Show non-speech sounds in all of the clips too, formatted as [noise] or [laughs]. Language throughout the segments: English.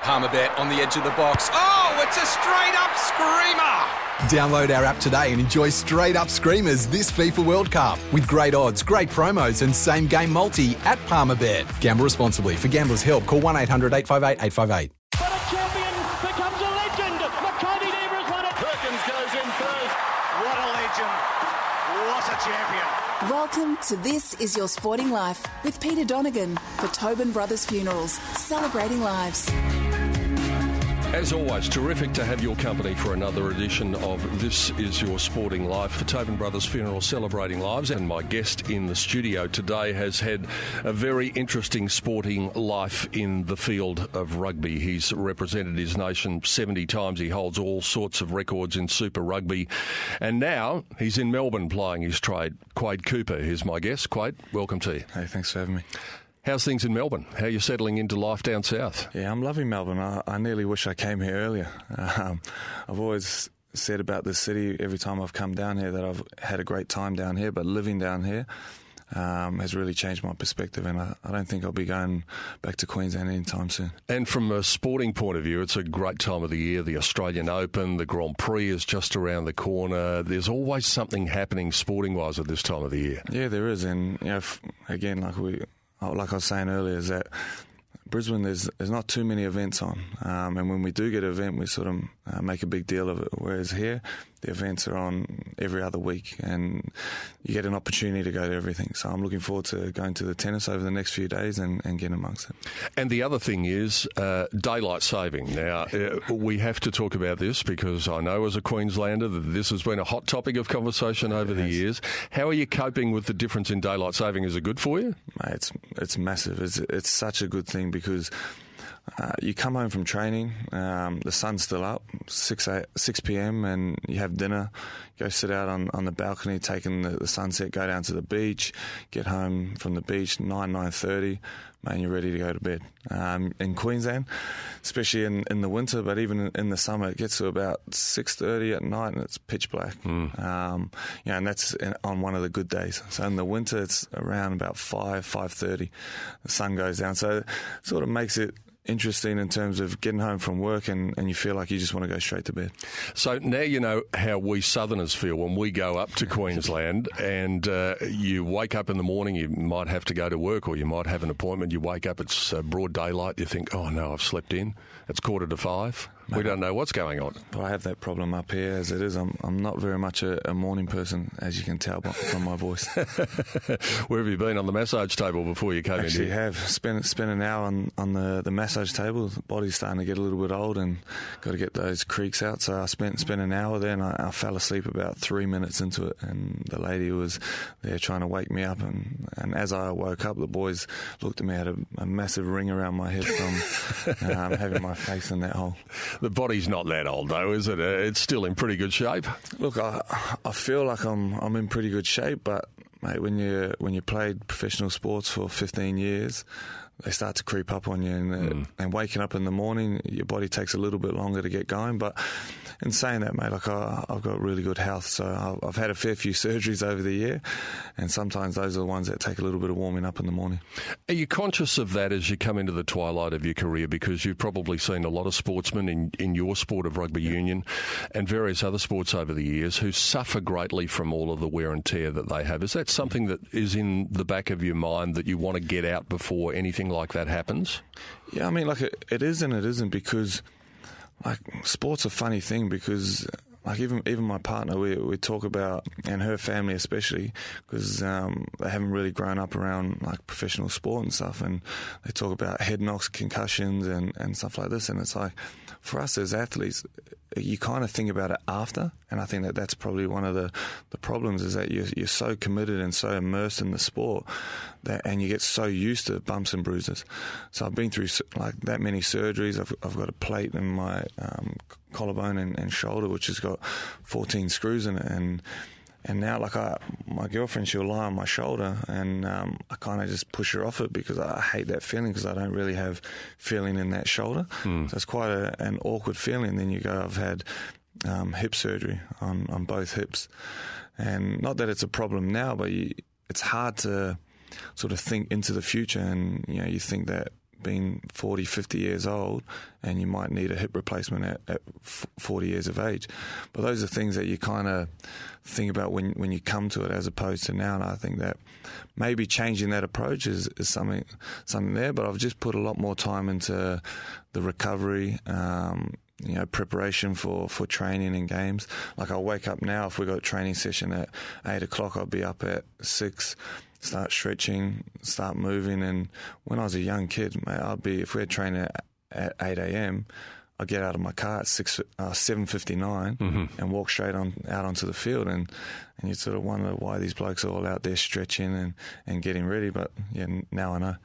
Palmerbet on the edge of the box. Oh, it's a straight up screamer! Download our app today and enjoy straight up screamers this FIFA World Cup with great odds, great promos, and same game multi at Palmerbet. Gamble responsibly. For gamblers' help, call 1 800 858 858. But a champion becomes a legend. Makybe Diva won it. Perkins goes in first. What a legend. What a champion. Welcome to This Is Your Sporting Life with Peter Donegan for Tobin Brothers Funerals, celebrating lives. As always, terrific to have your company for another edition of This Is Your Sporting Life for Tobin Brothers Funeral Celebrating Lives. And my guest in the studio today has had a very interesting sporting life in the field of rugby. He's represented his nation 70 times. He holds all sorts of records in Super Rugby. And now he's in Melbourne plying his trade. Quade Cooper is my guest. Quade, welcome to you. Hey, thanks for having me. How's things in Melbourne? How are you settling into life down south? Yeah, I'm loving Melbourne. I, I nearly wish I came here earlier. [laughs] Um, I've always said about this city every time I've come down here that I've had a great time down here, but living down here um, has really changed my perspective, and I, I, don't think I'll be going back to Queensland anytime soon. And from a sporting point of view, it's a great time of the year. The Australian Open, the Grand Prix is just around the corner. There's always something happening sporting wise at this time of the year. Yeah, there is, and you know, again, like we like I was saying earlier, is that Brisbane, there's there's not too many events on, um, and when we do get an event, we sort of uh, make a big deal of it. Whereas here, the events are on every other week, and you get an opportunity to go to everything. So I'm looking forward to going to the tennis over the next few days and, and getting amongst it. And the other thing is uh, daylight saving. Now uh, we have to talk about this because I know as a Queenslander that this has been a hot topic of conversation over the years. How are you coping with the difference in daylight saving? Is it good for you? Mate, it's it's massive. It's it's such a good thing because uh, you come home from training, um, the sun's still up, 6, 8, 6 p.m., and you have dinner, go sit out on, on the balcony, taking the, the sunset, go down to the beach, get home from the beach, 9, 9.30, man, you're ready to go to bed. Um, in Queensland, especially in, in the winter, but even in, the summer, it gets to about 6.30 at night and it's pitch black. Mm. Um, you know, and that's in, on one of the good days. So in the winter, it's around about 5, 5.30, the sun goes down. So it sort of makes it interesting in terms of getting home from work and, and you feel like you just want to go straight to bed. So now you know how we Southerners feel when we go up to Queensland and uh, you wake up in the morning, you might have to go to work or you might have an appointment. You wake up, it's uh, broad daylight, you think, oh no, I've slept in. It's quarter to five. We don't know what's going on. But I have that problem up here as it is. I'm, I'm not very much a, a morning person, as you can tell from my voice. [laughs] Where have you been on the massage table before you came Actually in here? have. Spent, spent an hour on, on the, the massage table. The body's starting to get a little bit old and got to get those creaks out. So I spent, spent an hour there and I, I fell asleep about three minutes into it. And the lady was there trying to wake me up. And, and as I woke up, the boys looked at me, had a, a massive ring around my head from [laughs] um, having my face in that hole. The body's not that old though, is it? Uh, It's still in pretty good shape. Look, I, I feel like I'm I'm in pretty good shape, but mate, when you when you played professional sports for 15 years, they start to creep up on you, and, uh, and waking up in the morning, your body takes a little bit longer to get going. But in saying that, mate, like I, I've got really good health, so I've, I've had a fair few [laughs] surgeries over the year, and sometimes those are the ones that take a little bit of warming up in the morning. Are you conscious of that as you come into the twilight of your career? Because you've probably seen a lot of sportsmen in, in your sport of rugby union and various other sports over the years who suffer greatly from all of the wear and tear that they have. Is that something that is in the back of your mind that you want to get out before anything like that happens? Yeah, I mean, like it, it is and it isn't because, like, sport's a funny thing because, like, even even my partner, we we talk about and her family especially because um, they haven't really grown up around like professional sport and stuff, and they talk about head knocks, concussions, and and stuff like this, and it's like for us as athletes, you kind of think about it after, and I think that that's probably one of the, the problems is that you're, you're so committed and so immersed in the sport that, and you get so used to bumps and bruises. So I've been through like that many surgeries. I've, I've got a plate in my um, collarbone and, and shoulder, which has got 14 screws in it, and and now, like I, my girlfriend, she'll lie on my shoulder, and um, I kind of just push her off it because I hate that feeling because I don't really have feeling in that shoulder. Mm. So it's quite a, an awkward feeling. Then you go, I've had um, hip surgery on, on both hips, and not that it's a problem now, but you, it's hard to sort of think into the future, and you know, you think that being 40, 50 years old, and you might need a hip replacement at, at 40 years of age. But those are things that you kind of think about when, when you come to it as opposed to now. And I think that maybe changing that approach is, is something, something there, but I've just put a lot more time into the recovery, um, you know, preparation for, for training and games. Like I'll wake up now, if we got a training session at eight o'clock, I'll be up at six, start stretching, start moving. And when I was a young kid, mate, I'd be, if we had training at, at 8 a.m., I get out of my car at six uh, seven fifty nine mm mm-hmm. and walk straight on out onto the field, and and you sort of wonder why these blokes are all out there stretching and, and getting ready. But yeah, now I know.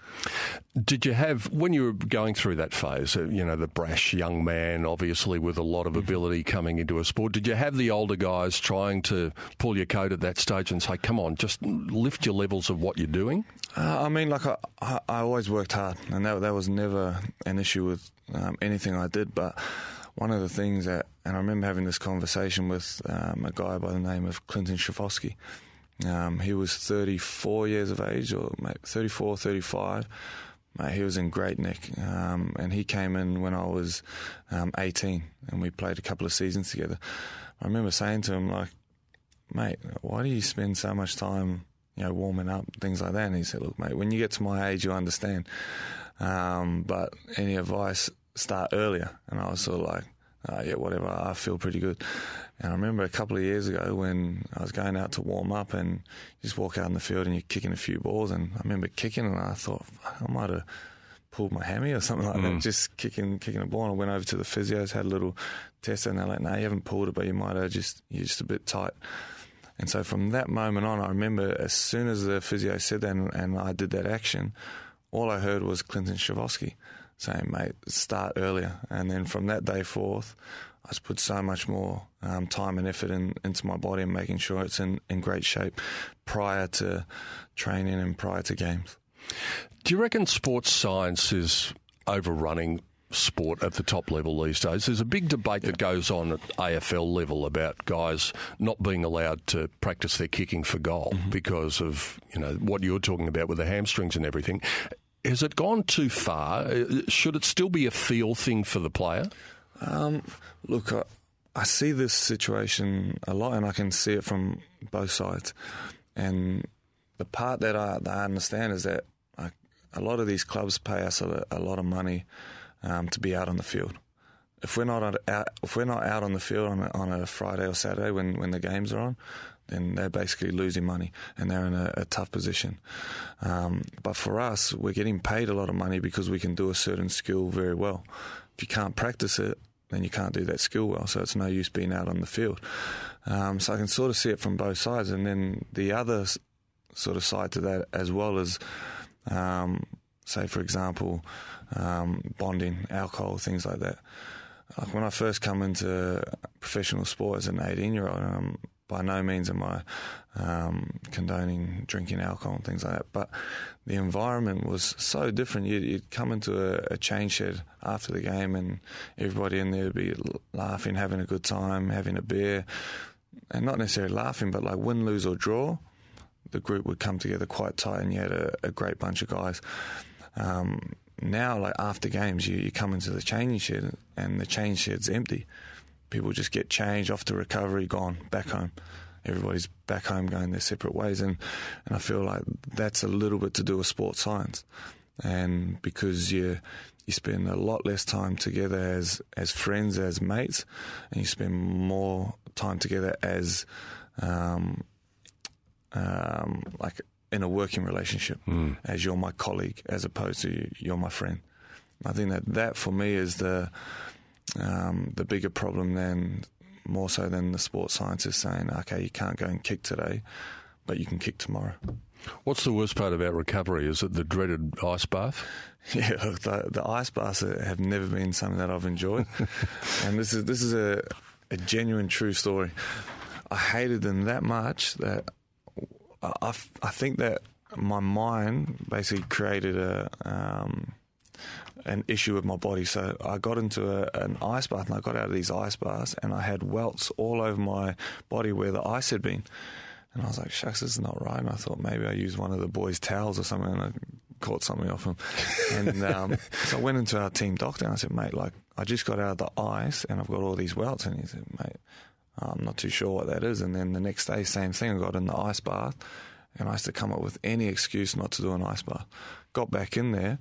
Did you have when you were going through that phase? Uh, you know, the brash young man, obviously with a lot of mm-hmm. ability coming into a sport. Did you have the older guys trying to pull your coat at that stage and say, "Come on, just lift your levels of what you're doing"? Uh, I mean, like I, I, I always worked hard, and that that was never an issue with um, anything I did. But one of the things that, and I remember having this conversation with um, a guy by the name of Clinton Schifcofske. Um, he was 34 years of age, or 34, 35. Mate, he was in great nick, um, and he came in when I was um, 18, and we played a couple of seasons together. I remember saying to him, like, mate, why do you spend so much time, you know, warming up, things like that? And he said, look, mate, when you get to my age, you understand. Um, but any advice start earlier. And I was sort of like, oh, yeah, whatever, I feel pretty good. And I remember a couple of years ago when I was going out to warm up and you just walk out in the field and you're kicking a few balls. And I remember kicking and I thought, I might have pulled my hammy or something like mm. that, just kicking kicking a ball. And I went over to the physios, had a little test, and they're like, no, you haven't pulled it, but you might have just, you're just a bit tight. And so from that moment on, I remember as soon as the physio said that and, and I did that action, all I heard was Clinton Schifcofske saying, mate, start earlier. And then from that day forth, I just put so much more um, time and effort in, into my body and making sure it's in, in great shape prior to training and prior to games. Do you reckon sports science is overrunning sport at the top level these days. There's a big debate that goes on at AFL level about guys not being allowed to practice their kicking for goal mm-hmm. because of you know what you're talking about with the hamstrings and everything. Has it gone too far? Uh, should it still be a feel thing for the player? Um, look, I, I, see this situation a lot, and I can see it from both sides. And the part that I, that I understand is that I, a lot of these clubs pay us a, a lot of money um, to be out on the field. If we're not out, if we're not out on the field on a, on a Friday or Saturday when, when the games are on, then they're basically losing money and they're in a, a tough position. Um, but for us, we're getting paid a lot of money because we can do a certain skill very well. If you can't practice it, then you can't do that skill well. So it's no use being out on the field. Um, so I can sort of see it from both sides. And then the other sort of side to that as well as, um, say, for example, um, bonding, alcohol, things like that. Like when I first come into professional sport as an 18 year old, um, by no means am I um, condoning drinking alcohol and things like that. But the environment was so different. You'd, you'd come into a, a, change shed after the game, and everybody in there would be laughing, having a good time, having a beer, and not necessarily laughing, but like win, lose, or draw. The group would come together quite tight, and you had a, a great bunch of guys. Um, now, like after games, you, you come into the changing shed, and the change shed's empty people just get changed off to recovery, gone back home. Everybody's back home going their separate ways, and and I feel like that's a little bit to do with sports science, and because you you spend a lot less time together as as friends, as mates, and you spend more time together as um, um, like in a working relationship, mm. as you're my colleague, as opposed to you're my friend. I think that that for me is the um, the bigger problem than more so than the sports scientists saying, okay, you can't go and kick today, but you can kick tomorrow. What's the worst part about recovery? Is it the dreaded ice bath? [laughs] Yeah, look, the, the ice baths have never been something that I've enjoyed, [laughs] and this is this is a, a genuine true story. I hated them that much that I, I think that my mind basically created a um, an issue with my body. So I got into a, an ice bath and I got out of these ice baths and I had welts all over my body where the ice had been. And I was like, shucks, this is not right. And I thought maybe I used one of the boys' towels or something and I caught something off him. and um, [laughs] so I went into our team doctor and I said, mate, like, I just got out of the ice and I've got all these welts. And he said, mate, I'm not too sure what that is. And then the next day, same thing, I got in the ice bath and I used to come up with any excuse not to do an ice bath. Got back in there,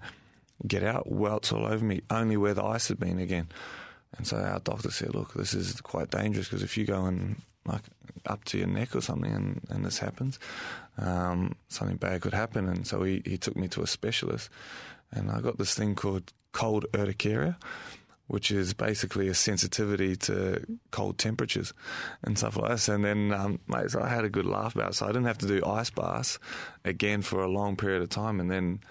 get out, welts all over me, only where the ice had been again. And so our doctor said, look, this is quite dangerous because if you go in like up to your neck or something and, and this happens, um, something bad could happen. And so he, he took me to a specialist and I got this thing called cold urticaria which is basically a sensitivity to cold temperatures and stuff like this. And then, um, mate, so I had a good laugh about it. So I didn't have to do ice baths again for a long period of time. And then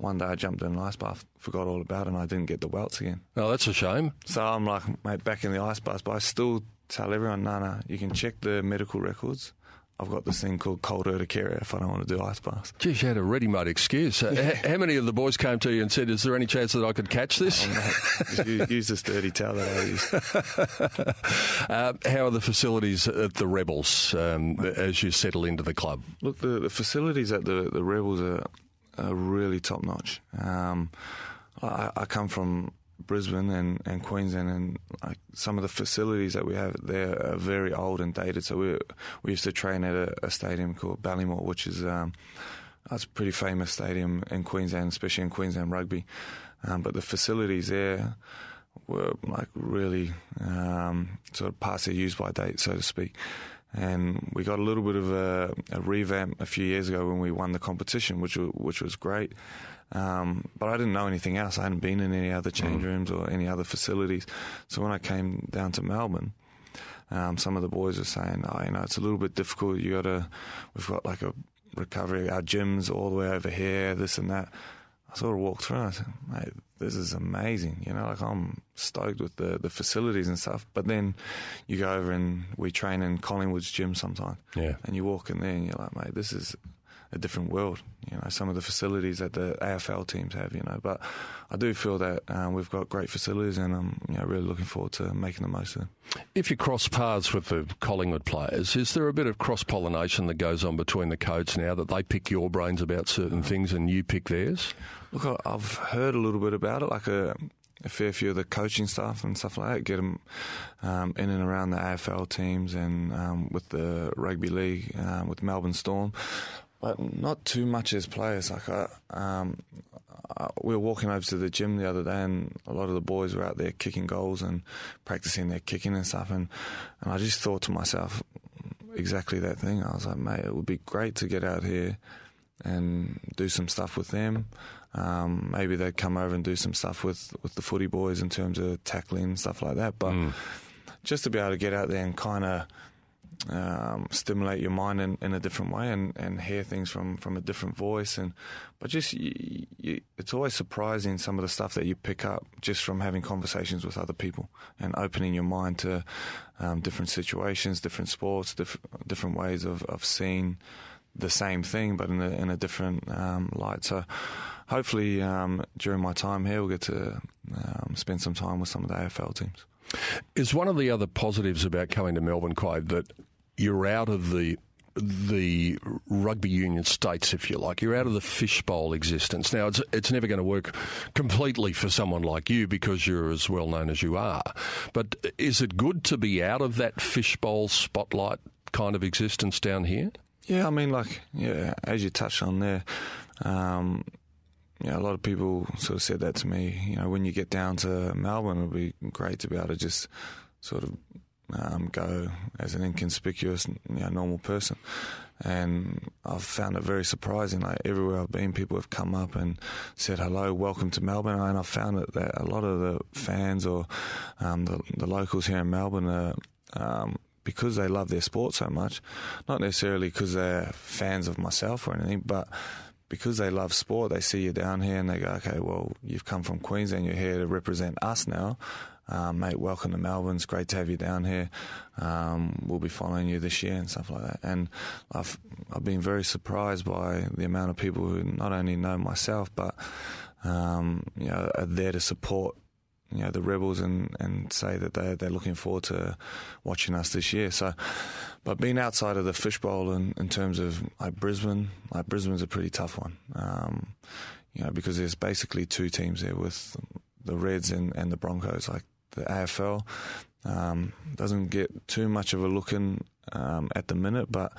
one day I jumped in an ice bath, forgot all about it, and I didn't get the welts again. Oh, that's a shame. So I'm like, mate, back in the ice bath, but I still tell everyone, no, no, you can check the medical records. I've got this thing called cold urticaria if I don't want to do ice baths. Geez, you had a ready-made excuse. Yeah. How many of the boys came to you and said, "Is there any chance that I could catch this?" Oh, use, use this dirty towel that I use. [laughs] uh, how are the facilities at the Rebels um, as you settle into the club? Look, the, the facilities at the the Rebels are, are really top notch. Um, I, I come from Brisbane and, and Queensland, and like some of the facilities that we have there are very old and dated. So we we used to train at a, a stadium called Ballymore, which is um, that's a pretty famous stadium in Queensland, especially in Queensland rugby. Um, but the facilities there were like really um, sort of past their use by date, so to speak. And we got a little bit of a, a revamp a few years ago when we won the competition, which was, which was great. Um, but I didn't know anything else. I hadn't been in any other change mm. rooms or any other facilities. So when I came down to Melbourne, um, some of the boys were saying, "Oh, you know, it's a little bit difficult. You got to, we've got like a recovery, our gyms all the way over here, this and that." I sort of walked through and I said, mate, this is amazing. You know, like I'm stoked with the, the facilities and stuff. But then you go over and we train in Collingwood's gym sometimes. Yeah. And you walk in there and you're like, mate, this is a different world. You know, some of the facilities that the AFL teams have. You know, but I do feel that um, we've got great facilities, and I'm you know really looking forward to making the most of them. If you cross paths with the Collingwood players, is there a bit of cross pollination that goes on between the codes now that they pick your brains about certain things and you pick theirs? Look, I've heard a little bit about it, like a a fair few of the coaching staff and stuff like that, get them um, in and around the AFL teams and um, with the rugby league, um, with Melbourne Storm but not too much as players. Like I, um, I, we were walking over to the gym the other day, and a lot of the boys were out there kicking goals and practicing their kicking and stuff. And, and I just thought to myself exactly that thing. I was like, mate, it would be great to get out here and do some stuff with them. Um, maybe they'd come over and do some stuff with, with the footy boys in terms of tackling and stuff like that. But mm. just to be able to get out there and kind of um, stimulate your mind in, in a different way and, and hear things from, from a different voice. And but just you, you, it's always surprising some of the stuff that you pick up just from having conversations with other people and opening your mind to um, different situations, different sports, diff- different ways of, of seeing the same thing, but in a, in a different um, light. So hopefully um, during my time here, we'll get to um, spend some time with some of the AFL teams. Is one of the other positives about coming to Melbourne, Quade, that you're out of the the rugby union states, if you like. You're out of the fishbowl existence. Now, it's, it's never going to work completely for someone like you because you're as well known as you are. But is it good to be out of that fishbowl spotlight kind of existence down here? Yeah, I mean, like, yeah, as you touched on there, um, yeah, a lot of people sort of said that to me. You know, when you get down to Melbourne, it would be great to be able to just sort of um, go as an inconspicuous, you know, normal person. And I've found it very surprising. Like everywhere I've been, people have come up and said hello, welcome to Melbourne. And I've found that, that a lot of the fans or um, the, the, locals here in Melbourne are, um, because they love their sport so much, not necessarily because they're fans of myself or anything, but because they love sport, they see you down here and they go, okay, well, you've come from Queensland, you're here to represent us now. Um, mate, welcome to Melbourne. It's great to have you down here. Um, we'll be following you this year and stuff like that. And I've I've been very surprised by the amount of people who not only know myself, but um, you know, are there to support you know the rebels and, and say that they they're looking forward to watching us this year. So, but being outside of the fishbowl in, in terms of like Brisbane, like Brisbane's a pretty tough one. Um, you know because there's basically two teams there with the Reds and, and the Broncos. Like the AFL um, doesn't get too much of a look in um, at the minute, but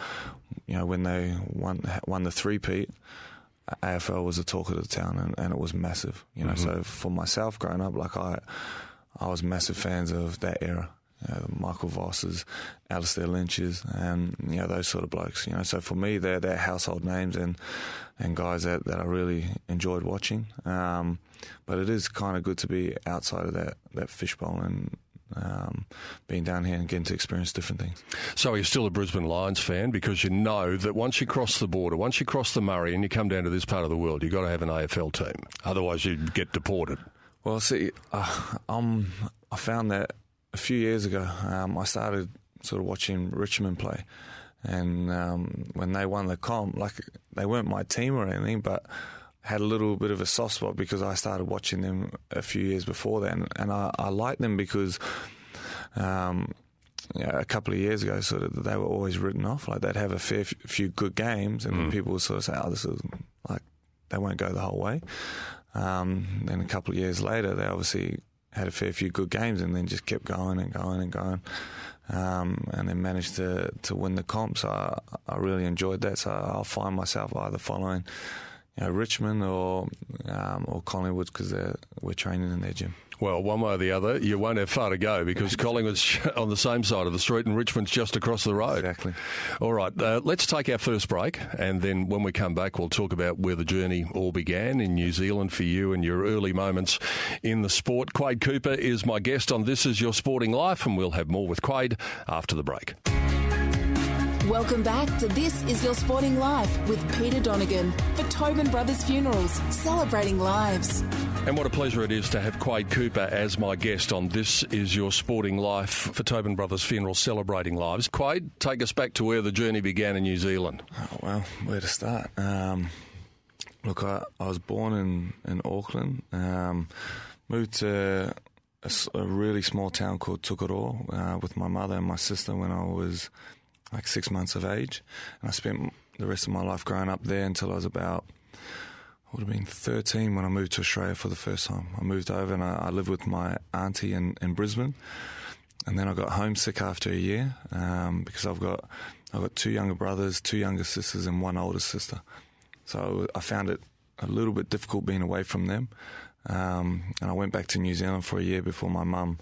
you know when they won won the three peat. AFL was the talk of the town, and, and it was massive. You know, mm-hmm. so for myself growing up, like I, I was massive fans of that era. Know, Michael Vosses, Alastair Lynch's, and you know those sort of blokes. You know, so for me, they're they're household names and and guys that, that I really enjoyed watching. Um, but it is kind of good to be outside of that that fishbowl and um, being down here and getting to experience different things. So you're still a Brisbane Lions fan because you know that once you cross the border, once you cross the Murray and you come down to this part of the world, you've got to have an AFL team. Otherwise, you'd get deported. Well, see, uh, um, I found that a few years ago. Um, I started sort of watching Richmond play. And um, when they won the comp, like they weren't my team or anything, but had a little bit of a soft spot because I started watching them a few years before then, and I, I liked them because. Um, a couple of years ago, sort of, they were always written off. Like they'd have a fair f- few good games, and mm. people would sort of say, "Oh, this is like they won't go the whole way." Um, then a couple of years later, they obviously had a fair few good games, and then just kept going and going and going, um, and then managed to to win the comp. So I, I really enjoyed that. So I'll find myself either following you know, Richmond or um, or Collingwood because we're training in their gym. Well, one way or the other, you won't have far to go because [laughs] Collingwood's [laughs] on the same side of the street and Richmond's just across the road. Exactly. All right, uh, let's take our first break and then when we come back, we'll talk about where the journey all began in New Zealand for you and your early moments in the sport. Quade Cooper is my guest on This Is Your Sporting Life, and we'll have more with Quade after the break. Welcome back to This Is Your Sporting Life with Peter Donegan for Tobin Brothers Funerals, celebrating lives. And what a pleasure it is to have Quade Cooper as my guest on This Is Your Sporting Life for Tobin Brothers Funeral celebrating lives. Quade, take us back to where the journey began in New Zealand. Oh, well, where to start? Um, look, I, I, was born in, in Auckland, um, moved to a, a, really small town called Tokoroa uh, with my mother and my sister when I was like six months of age, and I spent the rest of my life growing up there until I was about would have been 13 when I moved to Australia for the first time. I moved over and I, I lived with my auntie in, in Brisbane, and then I got homesick after a year um, because I've got I've got two younger brothers, two younger sisters, and one older sister. So I found it a little bit difficult being away from them, um, and I went back to New Zealand for a year before my mum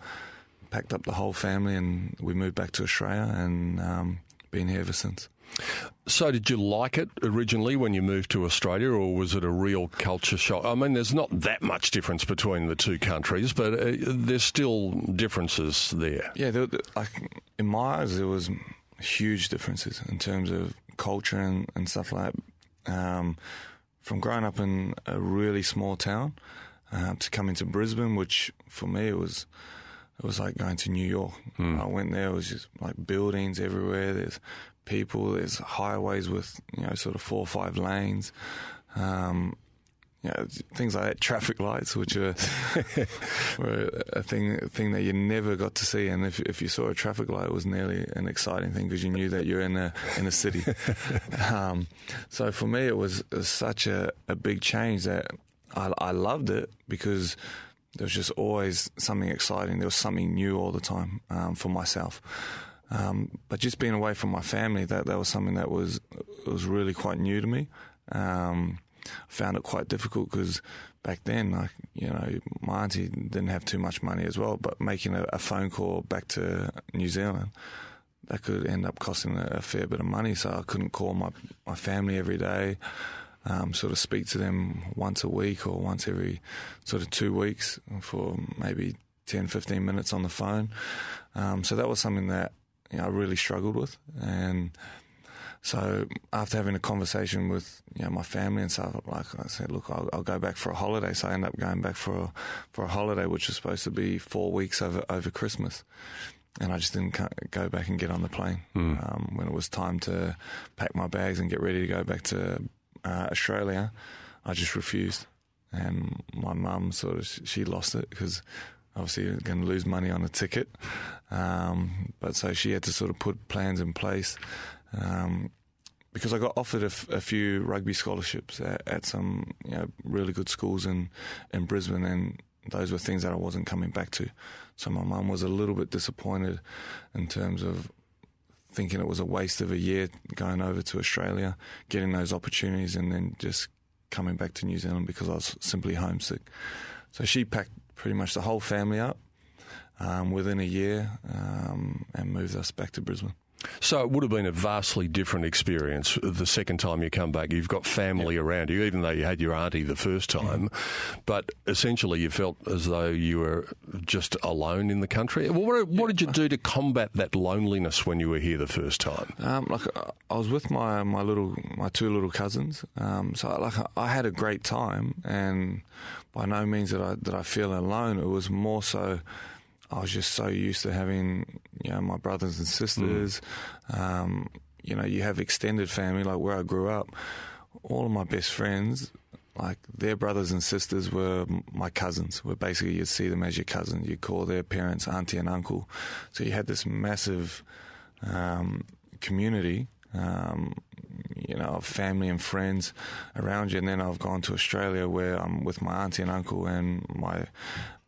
packed up the whole family and we moved back to Australia and. Um, been here ever since. So, did you like it originally when you moved to Australia, or was it a real culture shock? I mean, there's not that much difference between the two countries, but uh, there's still differences there. Yeah, there, like in my eyes, there was huge differences in terms of culture and, and stuff like that. Um, from growing up in a really small town uh, to coming to Brisbane, which for me it was it was like going to New York. Mm. I went there, it was just like buildings everywhere. There's people, there's highways with, you know, sort of four or five lanes. Um, you know, things like that, [laughs] traffic lights, which are, [laughs] were a thing, a thing that you never got to see. And if, if you saw a traffic light, it was nearly an exciting thing because you knew that you're in a, in a city. [laughs] um, so for me, it was, it was such a, a big change that I, I loved it because there was just always something exciting. There was something new all the time um, for myself. Um, but just being away from my family, that that was something that was was really quite new to me. Um, I found it quite difficult because back then, like you know, my auntie didn't have too much money as well. But making a, a phone call back to New Zealand, that could end up costing a, a fair bit of money. So I couldn't call my my family every day um, sort of speak to them once a week or once every sort of two weeks for maybe 10, 15 minutes on the phone. Um, so that was something that you know, I really struggled with, and so after having a conversation with you know my family and stuff, like I said, look, I'll, I'll, go back for a holiday. So I ended up going back for a, for a holiday, which was supposed to be four weeks over over Christmas, and I just didn't go back and get on the plane mm. um, when it was time to pack my bags and get ready to go back to uh, Australia. I just refused, and my mum sort of she lost it because obviously going to lose money on a ticket. Um, but so she had to sort of put plans in place. Um, because I got offered a, f- a few rugby scholarships at, at, some you know really good schools in in Brisbane, and those were things that I wasn't coming back to. So my mum was a little bit disappointed in terms of thinking it was a waste of a year going over to Australia, getting those opportunities, and then just coming back to New Zealand because I was simply homesick. So she packed pretty much the whole family up um, within a year um, and moved us back to Brisbane. So it would have been a vastly different experience the second time you come back. You've got family yep. around you, even though you had your auntie the first time. Mm. But essentially, you felt as though you were just alone in the country. What, what did you do to combat that loneliness when you were here the first time? Um, like I was with my my little my two little cousins. Um, so like I had a great time, and by no means did I did I feel alone. It was more so I was just so used to having, you know, my brothers and sisters. Mm. Um, you know, you have extended family, like where I grew up. All of my best friends, like their brothers and sisters were my cousins. Where basically you'd see them as your cousins. You'd call their parents auntie and uncle. So you had this massive um, community, um, you know, of family and friends around you. And then I've gone to Australia where I'm with my auntie and uncle and my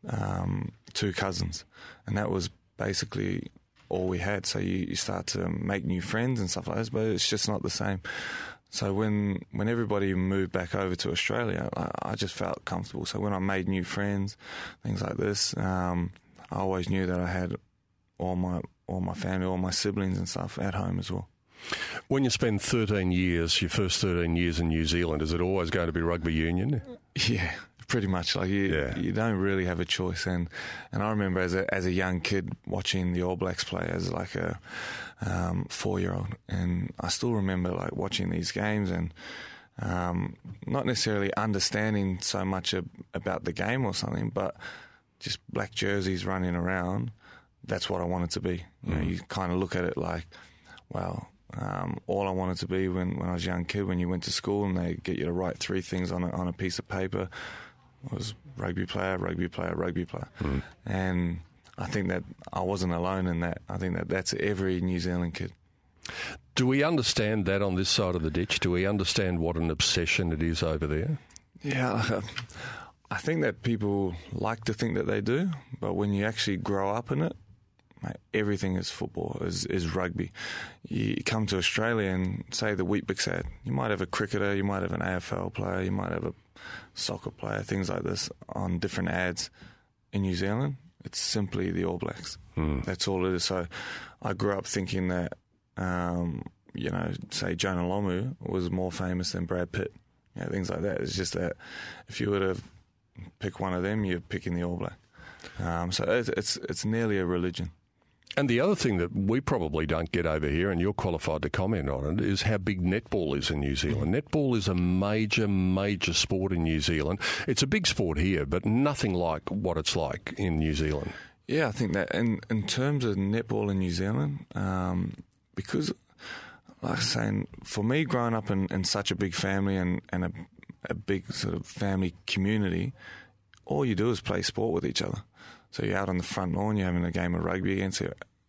um, two cousins, and that was basically all we had. So you, you start to make new friends and stuff like this, but it's just not the same. So when when everybody moved back over to Australia, I, I just felt comfortable. So when I made new friends, things like this, um, I always knew that I had all my all my family, all my siblings and stuff at home as well. When you spend 13 years, your first 13 years in New Zealand, is it always going to be rugby union? [laughs] Yeah, pretty much. Like you, yeah. you don't really have a choice. And and I remember as a as a young kid watching the All Blacks play as like a um, four year old, and I still remember like watching these games and. Um, not necessarily understanding so much ab- about the game or something, but just black jerseys running around. That's what I wanted to be. You mm. know, you kind of look at it like, well um, all I wanted to be when, when I was a young kid, when you went to school and they get you to write three things on a, on a piece of paper, was rugby player, rugby player, rugby player. Mm. And I think that I wasn't alone in that. I think that that's every New Zealand kid. Do we understand that on this side of the ditch? Do we understand what an obsession it is over there? Yeah, [laughs] I think that people like to think that they do, but when you actually grow up in it, mate, everything is football, is, is rugby. You come to Australia and say the Weet-Bix ad. You might have a cricketer, you might have an AFL player, you might have a soccer player, things like this on different ads in New Zealand. It's simply the All Blacks. Hmm. That's all it is. So I grew up thinking that, um, you know, say Jonah Lomu was more famous than Brad Pitt. You know, things like that. It's just that if you were to pick one of them, you're picking the All Black. Um, so it's, it's it's nearly a religion. And the other thing that we probably don't get over here, and you're qualified to comment on it, is how big netball is in New Zealand. Mm. Netball is a major, major sport in New Zealand. It's a big sport here, but nothing like what it's like in New Zealand. Yeah, I think that in, in terms of netball in New Zealand, um, because, like I was saying, for me, growing up in, in such a big family and, and a, a big sort of family community, all you do is play sport with each other. So you're out on the front lawn, you're having a game of rugby against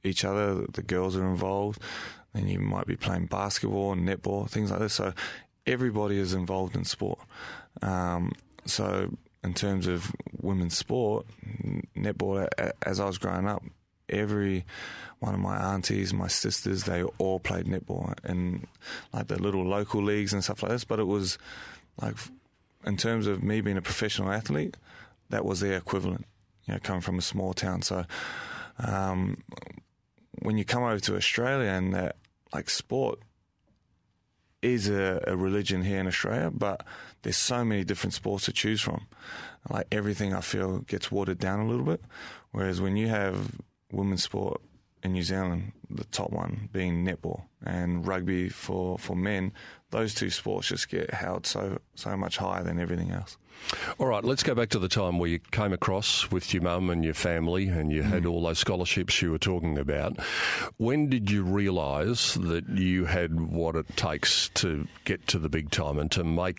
each other. The girls are involved. Then you might be playing basketball and netball, things like this. So everybody is involved in sport. Um, so in terms of women's sport, netball, as I was growing up, every one of my aunties, my sisters, they all played netball in like the little local leagues and stuff like this. But it was like, in terms of me being a professional athlete, that was their equivalent you know, coming from a small town. So um, when you come over to Australia and that, like sport is a, a, religion here in Australia, but there's so many different sports to choose from. Like everything, I feel gets watered down a little bit. Whereas when you have women's sport in New Zealand, the top one being netball and rugby for, for men, those two sports just get held so so much higher than everything else. All right, let's go back to the time where you came across with your mum and your family and you had all those scholarships you were talking about. When did you realise that you had what it takes to get to the big time and to make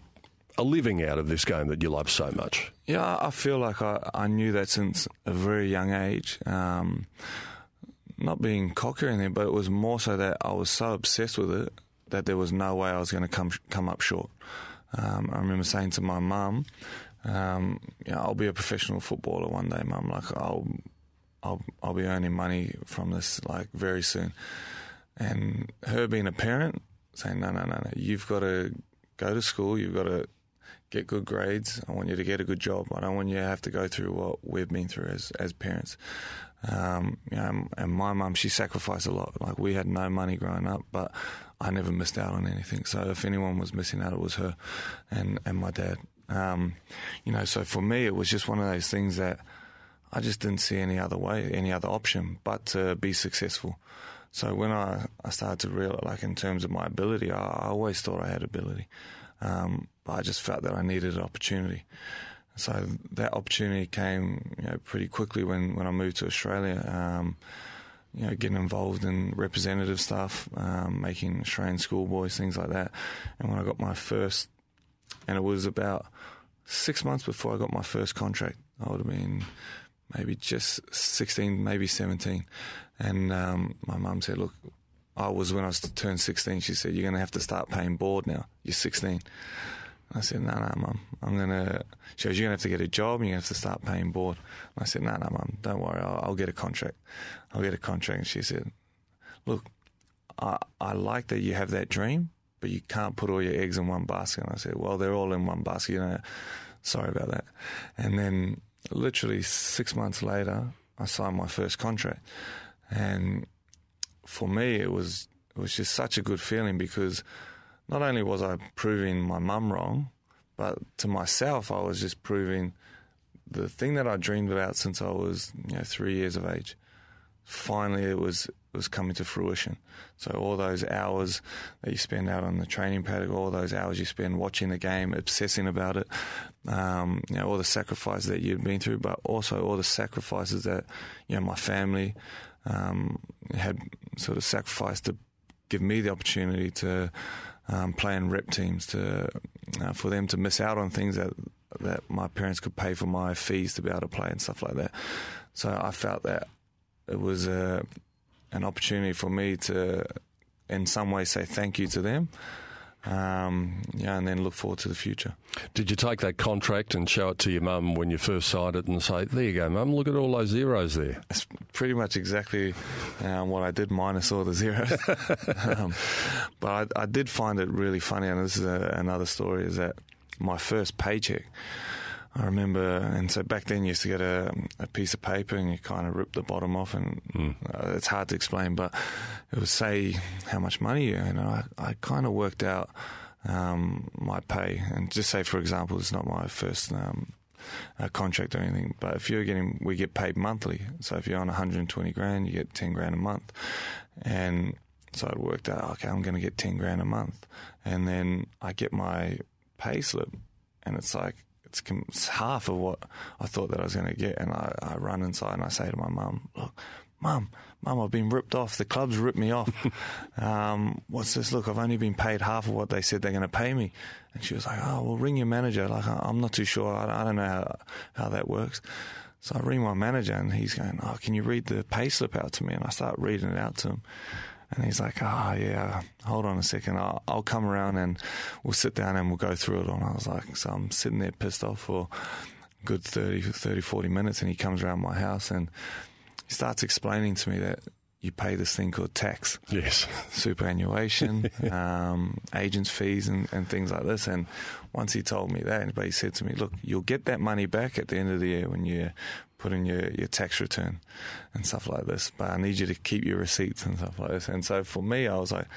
a living out of this game that you love so much? Yeah, I feel like I, I knew that since a very young age. Um, not being cocky or anything, but it was more so that I was so obsessed with it that there was no way I was going to come come up short. Um, I remember saying to my mum, um, you know, I'll be a professional footballer one day, mum. Like I'll, I'll, I'll be earning money from this like very soon. And her being a parent saying, no, no, no, no, you've got to go to school. You've got to get good grades. I want you to get a good job. I don't want you to have to go through what we've been through as as parents. Um, you know, and my mum, she sacrificed a lot. Like we had no money growing up, but I never missed out on anything. So if anyone was missing out, it was her and and my dad. Um, you know, so for me, it was just one of those things that I just didn't see any other way, any other option but to be successful. So when I, I started to realize, like in terms of my ability, I, I always thought I had ability, um, but I just felt that I needed an opportunity. So that opportunity came, you know, pretty quickly when, when I moved to Australia. Um, you know, getting involved in representative stuff, um, making Australian schoolboys, things like that. And when I got my first, and it was about six months before I got my first contract, I would have been maybe just 16, maybe 17. And um, my mum said, look, I was when I was turned 16, she said, you're going to have to start paying board now. You're 16. I said, no, no, mum, I'm going to, she goes, you're going to have to get a job and you have to start paying board. And I said, no, no, mum, don't worry, I'll, I'll, get a contract. I'll get a contract. And she said, look, I, I like that you have that dream, but you can't put all your eggs in one basket. And I said, well, they're all in one basket, you know, sorry about that. And then literally six months later, I signed my first contract. And for me, it was, it was just such a good feeling because not only was I proving my mum wrong, but to myself, I was just proving the thing that I dreamed about since I was you know three years of age. Finally, it was it was coming to fruition. So all those hours that you spend out on the training paddock, all those hours you spend watching the game, obsessing about it, um, you know, all the sacrifices that you'd been through, but also all the sacrifices that you know my family um, had sort of sacrificed to give me the opportunity to um, play in rep teams to uh, for them to miss out on things that that my parents could pay for my fees to be able to play and stuff like that. So I felt that it was a, uh, an opportunity for me to, in some way, say thank you to them um, yeah, and then look forward to the future. Did you take that contract and show it to your mum when you first signed it and say, "There you go, mum, look at all those zeros there"? That's pretty much exactly um, what I did, minus all the zeros. [laughs] um, but I, I, did find it really funny, and this is a, another story: is that my first paycheck. I remember, and so back then you used to get a, a piece of paper and you kind of rip the bottom off, and mm. uh, it's hard to explain, but it would say how much money you earn. And I, I kind of worked out um, my pay, and just say, for example, it's not my first um, uh, contract or anything, but if you're getting, we get paid monthly. So if you're on 120 grand, you get 10 grand a month, and so I worked out, okay, I'm going to get 10 grand a month, and then I get my pay slip, and it's like it's, it's half of what I thought that I was going to get. And I, I run inside and I say to my mum, look, mum, mum, I've been ripped off. The club's ripped me off. [laughs] um, what's this? Look, I've only been paid half of what they said they're going to pay me. And she was like, oh, well, ring your manager. Like, I'm not too sure. I, I don't know how, how that works. So I ring my manager and he's going, oh, can you read the pay slip out to me? And I start reading it out to him. And he's like, oh, yeah, hold on a second. I'll, I'll, come around and we'll sit down and we'll go through it. And I was like, so I'm sitting there pissed off for good 30, 30, 40 minutes. And he comes around my house and he starts explaining to me that you pay this thing called tax. Yes. [laughs] Superannuation, [laughs] um, agents' fees, and, and, things like this. And once he told me that, but he said to me, look, you'll get that money back at the end of the year when you put in your, your tax return and stuff like this. But I need you to keep your receipts and stuff like this. And so for me, I was like,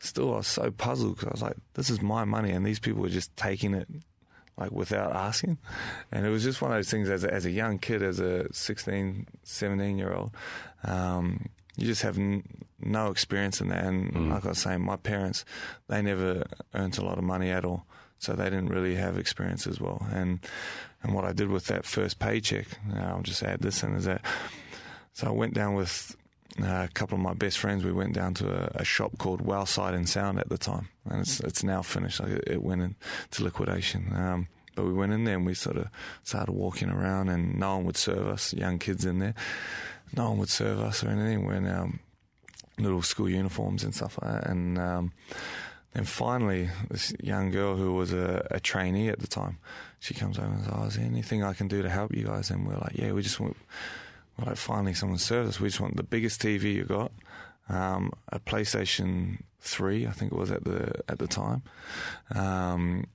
still, I was so puzzled because I was like, this is my money, and these people were just taking it like without asking. And it was just one of those things as a, as a young kid, as a 16, 17 year old. Um, you just have n- no experience in that. And like I was saying, my parents, they never earned a lot of money at all. So they didn't really have experience as well. And and what I did with that first paycheck, uh, I'll just add this in, is that so I went down with uh, a couple of my best friends. We went down to a, a shop called Well Sight and Sound at the time, and it's it's now finished. Like it, it went into liquidation. Um, but we went in there and we sort of started walking around, and no one would serve us. Young kids in there, no one would serve us or anything. We're in our little school uniforms and stuff like that, and. Um, then finally, this young girl who was a, a trainee at the time, she comes over and says, "Oh, is there anything I can do to help you guys?" And we're like, "Yeah, we just want." We're like, finally, someone served us. We just want the biggest TV you got, um, a PlayStation Three, I think it was at the at the time, um,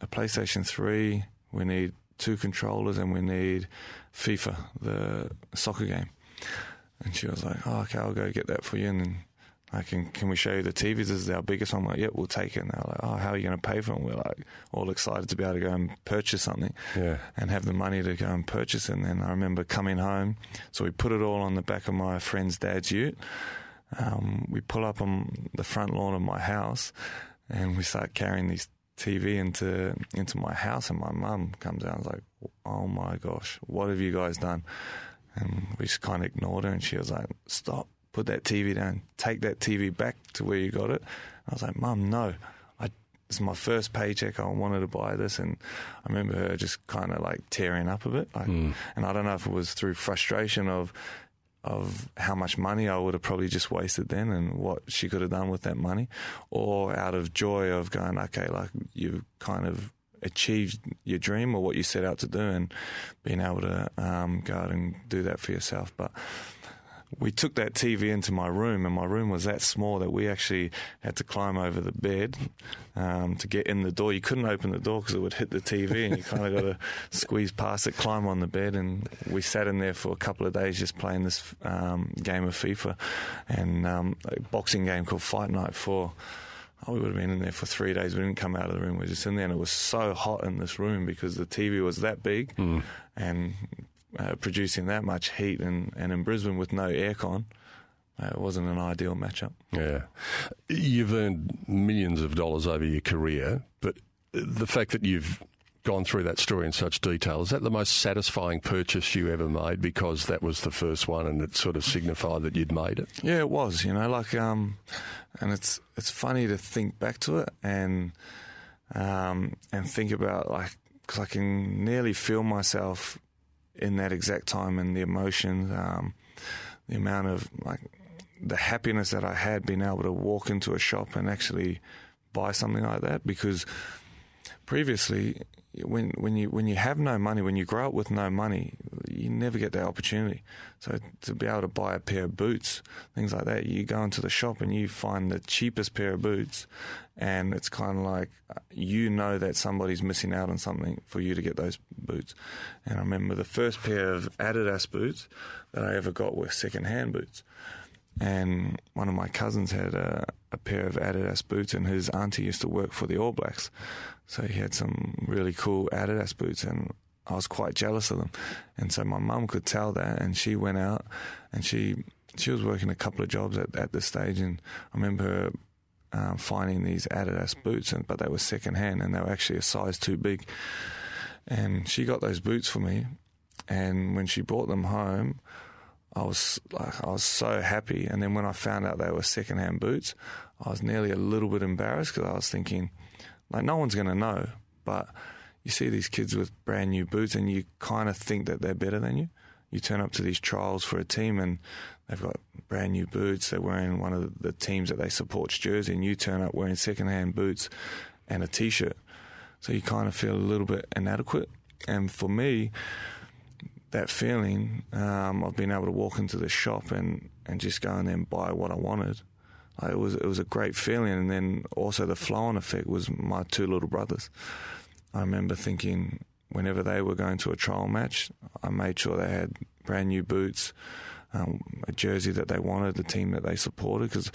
a PlayStation Three. We need two controllers and we need FIFA, the soccer game. And she was like, "Oh, okay, I'll go get that for you." And then I can can we show you the TVs? This is our biggest one. I'm like, yep, we'll take it. And they're like, oh, how are you going to pay for it? And we're like, all excited to be able to go and purchase something Yeah. and have the money to go and purchase it. And then I remember coming home, so we put it all on the back of my friend's dad's ute. Um, we pull up on the front lawn of my house, and we start carrying these TV into into my house. And my mum comes out and is like, "Oh my gosh, what have you guys done?" And we just kind of ignored her, and she was like, "Stop." Put that TV down. Take that TV back to where you got it. I was like, Mum, no. I, it's my first paycheck. I wanted to buy this, and I remember her just kind of like tearing up a bit. Like, hmm. And I don't know if it was through frustration of of how much money I would have probably just wasted then, and what she could have done with that money, or out of joy of going, okay, like you've kind of achieved your dream or what you set out to do, and being able to um, go out and do that for yourself. But we took that TV into my room, and my room was that small that we actually had to climb over the bed um, to get in the door. You couldn't open the door because it would hit the TV, and you kind of got to [laughs] squeeze past it, climb on the bed, and we sat in there for a couple of days just playing this um, game of FIFA and um, a boxing game called Fight Night Four. Oh, we would have been in there for three days. We didn't come out of the room. We were just in there, and it was so hot in this room because the TV was that big, and uh, producing that much heat, and, and in Brisbane with no aircon, uh, it wasn't an ideal matchup. Yeah. You've earned millions of dollars over your career, but the fact that you've gone through that story in such detail, is that the most satisfying purchase you ever made because that was the first one and it sort of signified that you'd made it? Yeah, it was. You know, like, um, and it's it's funny to think back to it and um, and think about like because I can nearly feel myself in that exact time and the emotions, um, the amount of like the happiness that I had being able to walk into a shop and actually buy something like that because previously when when you when you have no money when you grow up with no money you never get that opportunity. So to be able to buy a pair of boots things like that you go into the shop and you find the cheapest pair of boots and it's kind of like uh, you know that somebody's missing out on something for you to get those boots. And I remember the first pair of Adidas boots that I ever got were second hand boots and one of my cousins had a, a pair of Adidas boots, and his auntie used to work for the All Blacks, so he had some really cool Adidas boots, and I was quite jealous of them, and so my mum could tell that, and she went out, and she she was working a couple of jobs at at this stage, and I remember her um, finding these Adidas boots, and but they were second hand, and they were actually a size too big, and she got those boots for me, and when she brought them home. I was like, I was so happy. And then when I found out they were secondhand boots, I was nearly a little bit embarrassed because I was thinking, like, no one's going to know. But you see these kids with brand new boots, and you kind of think that they're better than you. You turn up to these trials for a team, and they've got brand new boots. They're wearing one of the teams that they support's jersey, and you turn up wearing secondhand boots and a t-shirt. So you kind of feel a little bit inadequate. And for me, that feeling um, of being able to walk into the shop and, and just go in and buy what I wanted. Like it was it was a great feeling, and then also the flow-on effect was my two little brothers. I remember thinking whenever they were going to a trial match, I made sure they had brand new boots, um, a jersey that they wanted, the team that they supported, because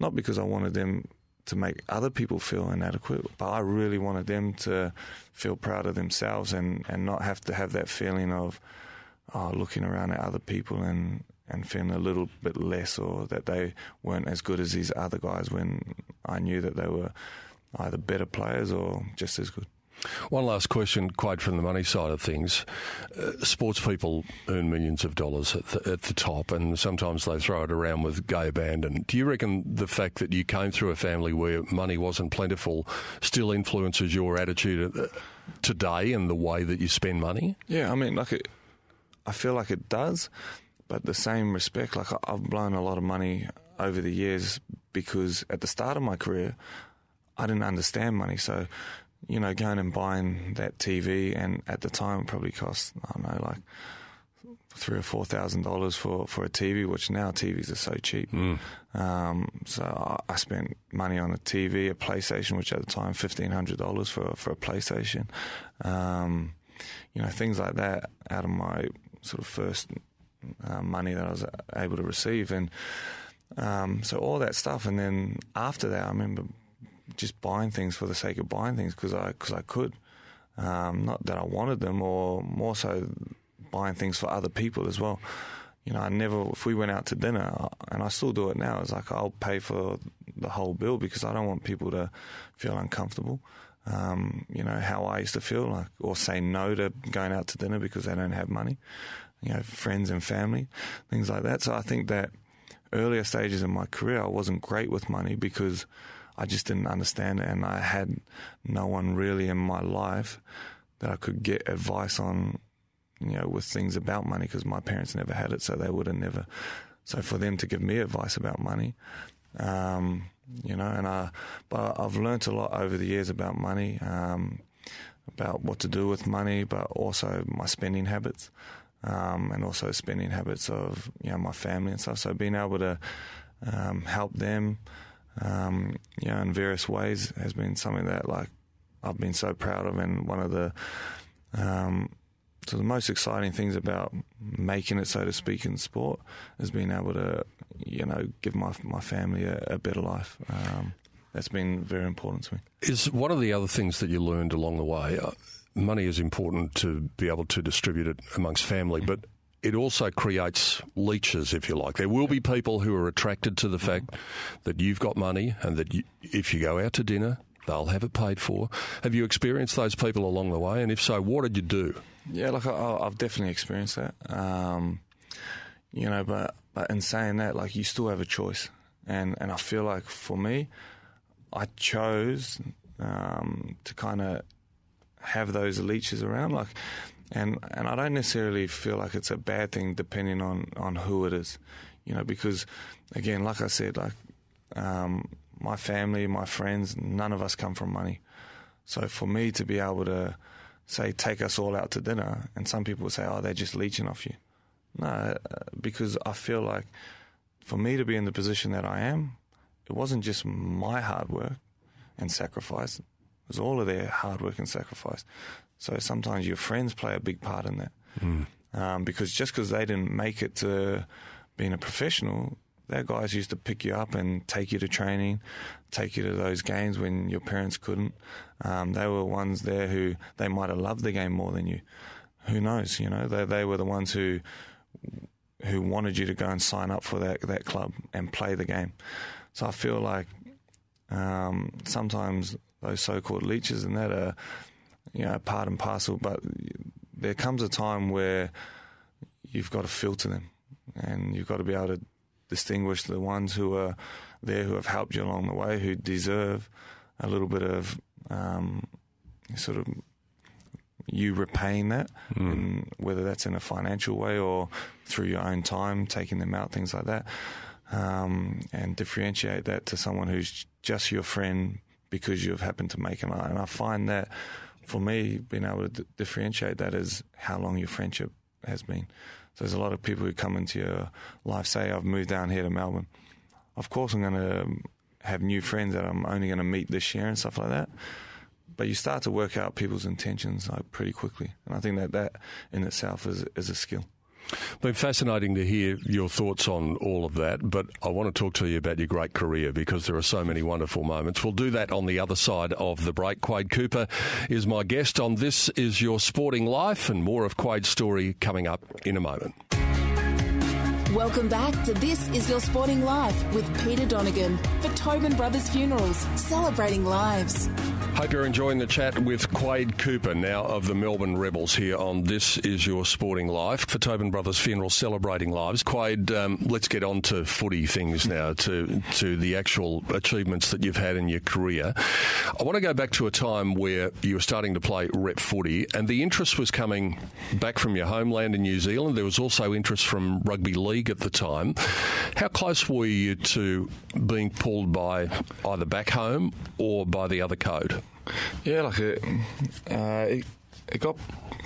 not because I wanted them to make other people feel inadequate, but I really wanted them to feel proud of themselves and, and not have to have that feeling of oh, looking around at other people and, and feeling a little bit less or that they weren't as good as these other guys when I knew that they were either better players or just as good. One last question, quite from the money side of things. Uh, sports people earn millions of dollars at the, at the, top, and sometimes they throw it around with gay abandon. Do you reckon the fact that you came through a family where money wasn't plentiful still influences your attitude uh, today and the way that you spend money? Yeah, I mean, like, it, I feel like it does, but the same respect, like, I've blown a lot of money over the years because at the start of my career, I didn't understand money. So you know, going and buying that TV, and at the time it probably cost I don't know like three or four thousand dollars for for a TV, which now TVs are so cheap. Mm. Um, so I spent money on a TV, a PlayStation, which at the time fifteen hundred dollars for for a PlayStation. Um, you know, things like that out of my sort of first uh, money that I was able to receive, and um, so all that stuff. And then after that, I remember just buying things for the sake of buying things because I because I could. Um, not that I wanted them, or more so buying things for other people as well. You know, I never, if we went out to dinner, and I still do it now, it's like I'll pay for the whole bill because I don't want people to feel uncomfortable. Um, you know, how I used to feel like, or say no to going out to dinner because they don't have money. You know, friends and family, things like that. So I think that earlier stages in my career, I wasn't great with money because I just didn't understand it, and I had no one really in my life that I could get advice on, you know, with things about money because my parents never had it, so they would have never. So for them to give me advice about money, um, you know, and I, but I've learnt a lot over the years about money, um, about what to do with money, but also my spending habits, um, and also spending habits of you know my family and stuff. So being able to um, help them um, you know, in various ways has been something that like I've been so proud of, and one of the um, so the most exciting things about making it, so to speak, in sport is being able to, you know, give my my family a, a better life. Um, that's been very important to me. Is one of the other things that you learned along the way? Uh, money is important to be able to distribute it amongst family, but it also creates leeches, if you like. There will be people who are attracted to the fact that you've got money and that you, if you go out to dinner, they'll have it paid for. Have you experienced those people along the way? And if so, what did you do? Yeah, like I, have definitely experienced that. Um, you know, but, but in saying that, like you still have a choice. And, and I feel like for me, I chose um, to kind of have those leeches around. Like, and and I don't necessarily feel like it's a bad thing depending on on who it is, you know, because again, like I said, like um, my family, my friends, none of us come from money, so for me to be able to say take us all out to dinner, and some people say, oh, they're just leeching off you, no, uh, because I feel like for me to be in the position that I am, it wasn't just my hard work and sacrifice. It was all of their hard work and sacrifice. So sometimes your friends play a big part in that. Mm. Um, because just because they didn't make it to being a professional, their guys used to pick you up and take you to training, take you to those games when your parents couldn't. Um, they were ones there who they might have loved the game more than you. Who knows? You know, they they were the ones who who wanted you to go and sign up for that that club and play the game. So I feel like um, sometimes those so-called leeches and that are you know, part and parcel. But there comes a time where you've got to filter them, and you've got to be able to distinguish the ones who are there who have helped you along the way, who deserve a little bit of um, sort of you repaying that, mm. and whether that's in a financial way or through your own time, taking them out, things like that, um, and differentiate that to someone who's just your friend because you've happened to make an eye. And I find that for me, being able to d- differentiate that is how long your friendship has been. So there's a lot of people who come into your life, say, I've moved down here to Melbourne. Of course, I'm going to have new friends that I'm only going to meet this year and stuff like that. But you start to work out people's intentions like, pretty quickly. And I think that that in itself is, is a skill. Been fascinating to hear your thoughts on all of that, but I want to talk to you about your great career because there are so many wonderful moments. We'll do that on the other side of the break. Quade Cooper is my guest on This Is Your Sporting Life, and more of Quade's story coming up in a moment. Welcome back to This Is Your Sporting Life with Peter Donegan for Tobin Brothers Funerals, celebrating lives. Hope you're enjoying the chat with Quade Cooper, now of the Melbourne Rebels, here on This Is Your Sporting Life for Tobin Brothers Funeral, celebrating lives. Quade, um, let's get on to footy things now, to, to the actual achievements that you've had in your career. I want to go back to a time where you were starting to play rep footy, and the interest was coming back from your homeland in New Zealand. There was also interest from rugby league at the time. How close were you to being pulled by either back home or by the other code? Yeah, like it, uh, it, it got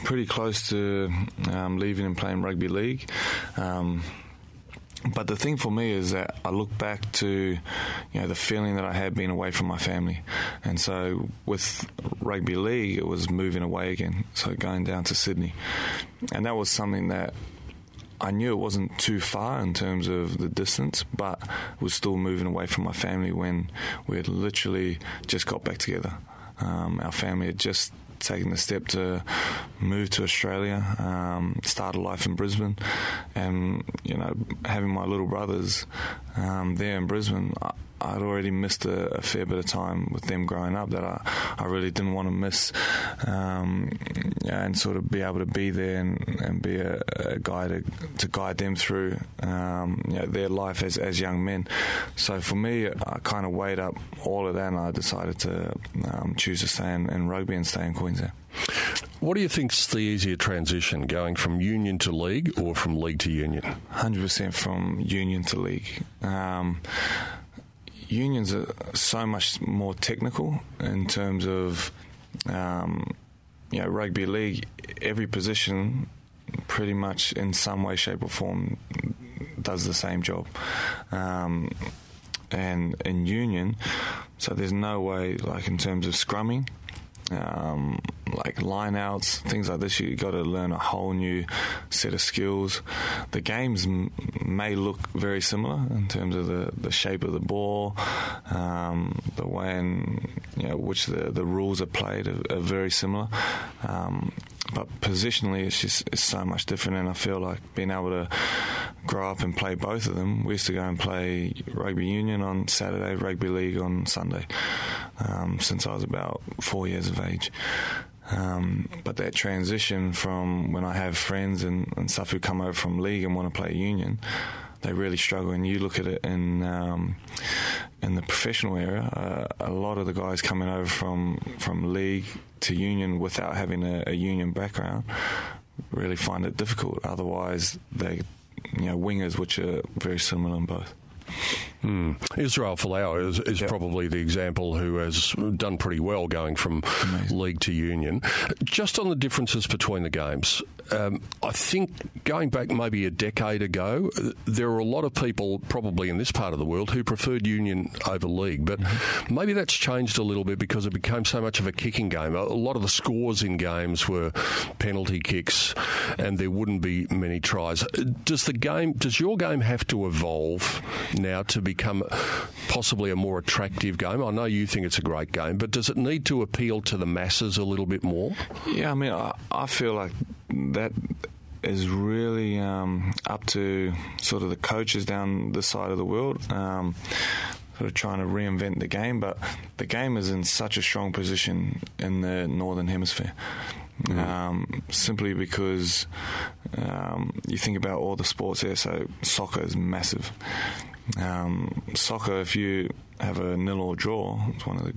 pretty close to um, leaving and playing rugby league. Um, but the thing for me is that I look back to, you know, the feeling that I had being away from my family, and so with rugby league, it was moving away again. So going down to Sydney, and that was something that I knew it wasn't too far in terms of the distance, but was still moving away from my family when we had literally just got back together. Um, our family had just taken the step to move to Australia, um, start a life in Brisbane, and you know, having my little brothers um, there in Brisbane, I, I'd already missed a, a, fair bit of time with them growing up that I, I really didn't want to miss, um, and sort of be able to be there and, and be a, a guy to, to guide them through um, you know, their life as, as young men. So for me, I kind of weighed up all of that, and I decided to um, choose to stay in, in rugby and stay in Queensland. What do you think's the easier transition, going from union to league or from league to union? Hundred percent from union to league. Um, unions are so much more technical in terms of, um, you know, rugby league. Every position, pretty much in some way, shape, or form, does the same job. Um, and in union, so there's no way, like in terms of scrumming, um, like lineouts, things like this. You got to learn a whole new set of skills. The games m- may look very similar in terms of the, the shape of the ball, um, the way in you know which the, the rules are played are, are very similar. Um, but positionally, it's just it's so much different, and I feel like being able to grow up and play both of them. We used to go and play rugby union on Saturday, rugby league on Sunday, um, since I was about four years of age. Um, but that transition from when I have friends and, and, stuff who come over from league and want to play union, they really struggle. And you look at it in um, in the professional era, uh, a lot of the guys coming over from from league to union without having a, a union background really find it difficult. Otherwise, they you know wingers, which are very similar in both. Mm. Israel Folau is, is yep. probably the example who has done pretty well going from Amazing. league to union. Just on the differences between the games, um, I think going back maybe a decade ago, there were a lot of people, probably in this part of the world, who preferred union over league. But mm-hmm. maybe that's changed a little bit because it became so much of a kicking game. A lot of the scores in games were penalty kicks, and there wouldn't be many tries. Does the game? Does your game have to evolve now to become possibly a more attractive game? I know you think it's a great game, but does it need to appeal to the masses a little bit more? Yeah, I mean, I, I feel like that is really um, up to sort of the coaches down this side of the world. Um, sort of trying to reinvent the game, but the game is in such a strong position in the northern hemisphere. Mm-hmm. Um, simply because um, you think about all the sports here, so soccer is massive. Um, soccer, if you have a nil or draw, it's one of the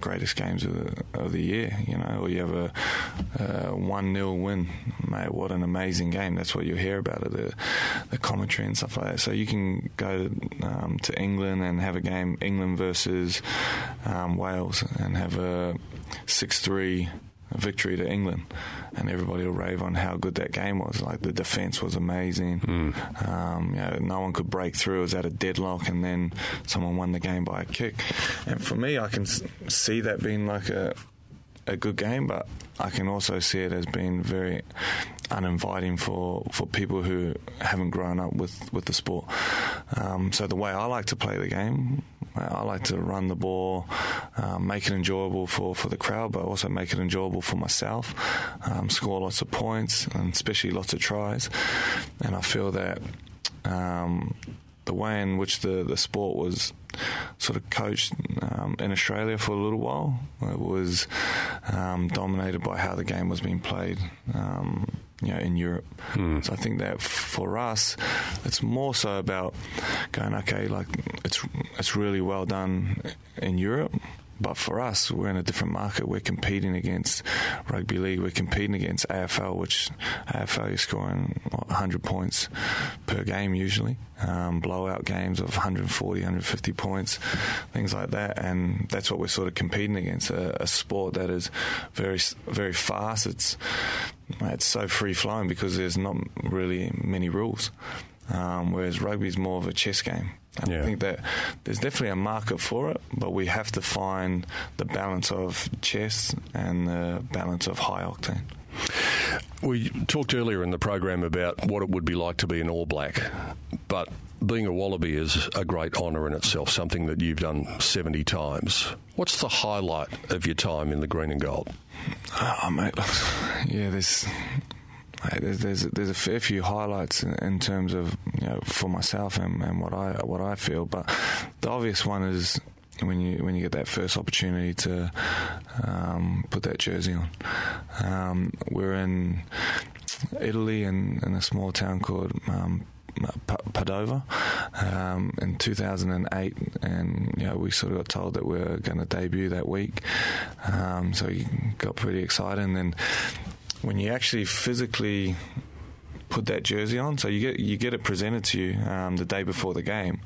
greatest games of the, of the year, you know, or you have a, one 0 win, mate. What an amazing game! That's what you hear about it, the, the commentary and stuff like that. So you can go um, to England and have a game, England versus um, Wales, and have a six three victory to England, and everybody will rave on how good that game was. Like the defence was amazing. Mm. Um, you know, no one could break through. It was at a deadlock, and then someone won the game by a kick. And for me, I can see that being like a a good game, but I can also see it as being very uninviting for, for people who haven't grown up with, with the sport. Um, so the way I like to play the game I like to run the ball, um, make it enjoyable for, for the crowd, but also make it enjoyable for myself. Um, score lots of points, and especially lots of tries. And I feel that um, the way in which the, the sport was sort of coached um, in Australia for a little while. It was um, dominated by how the game was being played. Um, you know, in Europe. Hmm. So I think that for us, it's more so about going, okay, like it's it's really well done in Europe. But for us, we're in a different market. We're competing against rugby league. We're competing against AFL, which AFL is scoring what, 100 points per game usually. Um, blowout games of 140, 150 points, things like that. And that's what we're sort of competing against. A, a sport that is very, very fast. It's it's so free flowing because there's not really many rules. Um, whereas rugby is more of a chess game. Yeah. I think that there's definitely a market for it, but we have to find the balance of chess and the balance of high octane. We talked earlier in the program about what it would be like to be an All Black, but being a Wallaby is a great honour in itself, something that you've done 70 times. What's the highlight of your time in the green and gold? Oh, mate, yeah, there's. There's, there's there's a fair few highlights in, in terms of you know for myself and, and what I what I feel, but the obvious one is when you when you get that first opportunity to um, put that jersey on. Um, we're in Italy in, in a small town called um, Padova um, in 2008, and you know we sort of got told that we are going to debut that week, um, so we got pretty excited. And then when you actually physically put that jersey on, so you get you get it presented to you um, the day before the game,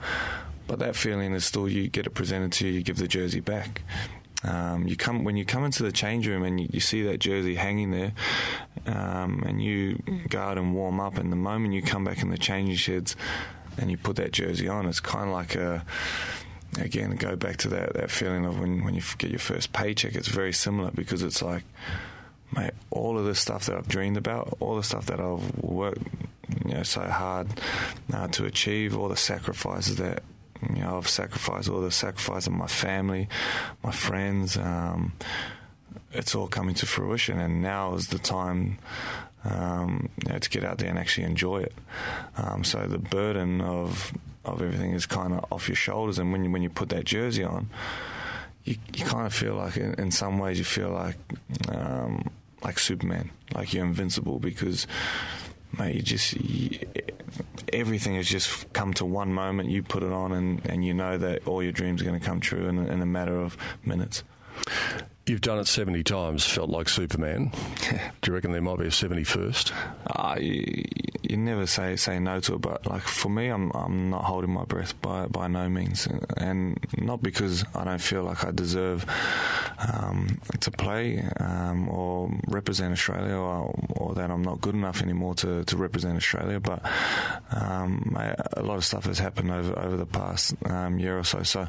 but that feeling is still you get it presented to you, you give the jersey back. Um, you come when you come into the change room and you, you see that jersey hanging there, um, and you go out and warm up. And the moment you come back in the changing sheds and you put that jersey on, it's kind of like a again go back to that that feeling of when when you get your first paycheck. It's very similar because it's like mate, all of the stuff that I've dreamed about, all the stuff that I've worked, you know, so hard uh, to achieve, all the sacrifices that you know I've sacrificed, all the sacrifice of my family, my friends. Um, it's all coming to fruition, and now is the time. Um, you know, to get out there and actually enjoy it. Um, so the burden of of everything is kind of off your shoulders, and when you, when you put that jersey on, you, you kind of feel like in, in some ways you feel like um, like Superman, like you're invincible because mate, you just you, everything has just come to one moment. You put it on, and, and you know that all your dreams are going to come true in, in a matter of minutes. You've done it 70 times, felt like Superman. [laughs] Do you reckon there might be a 71st? Uh, you, you never say say no to it, but like for me, I'm I'm not holding my breath by by no means, and not because I don't feel like I deserve um, to play um, or represent Australia, or, or that I'm not good enough anymore to, to represent Australia. But um, I, a lot of stuff has happened over over the past um, year or so. So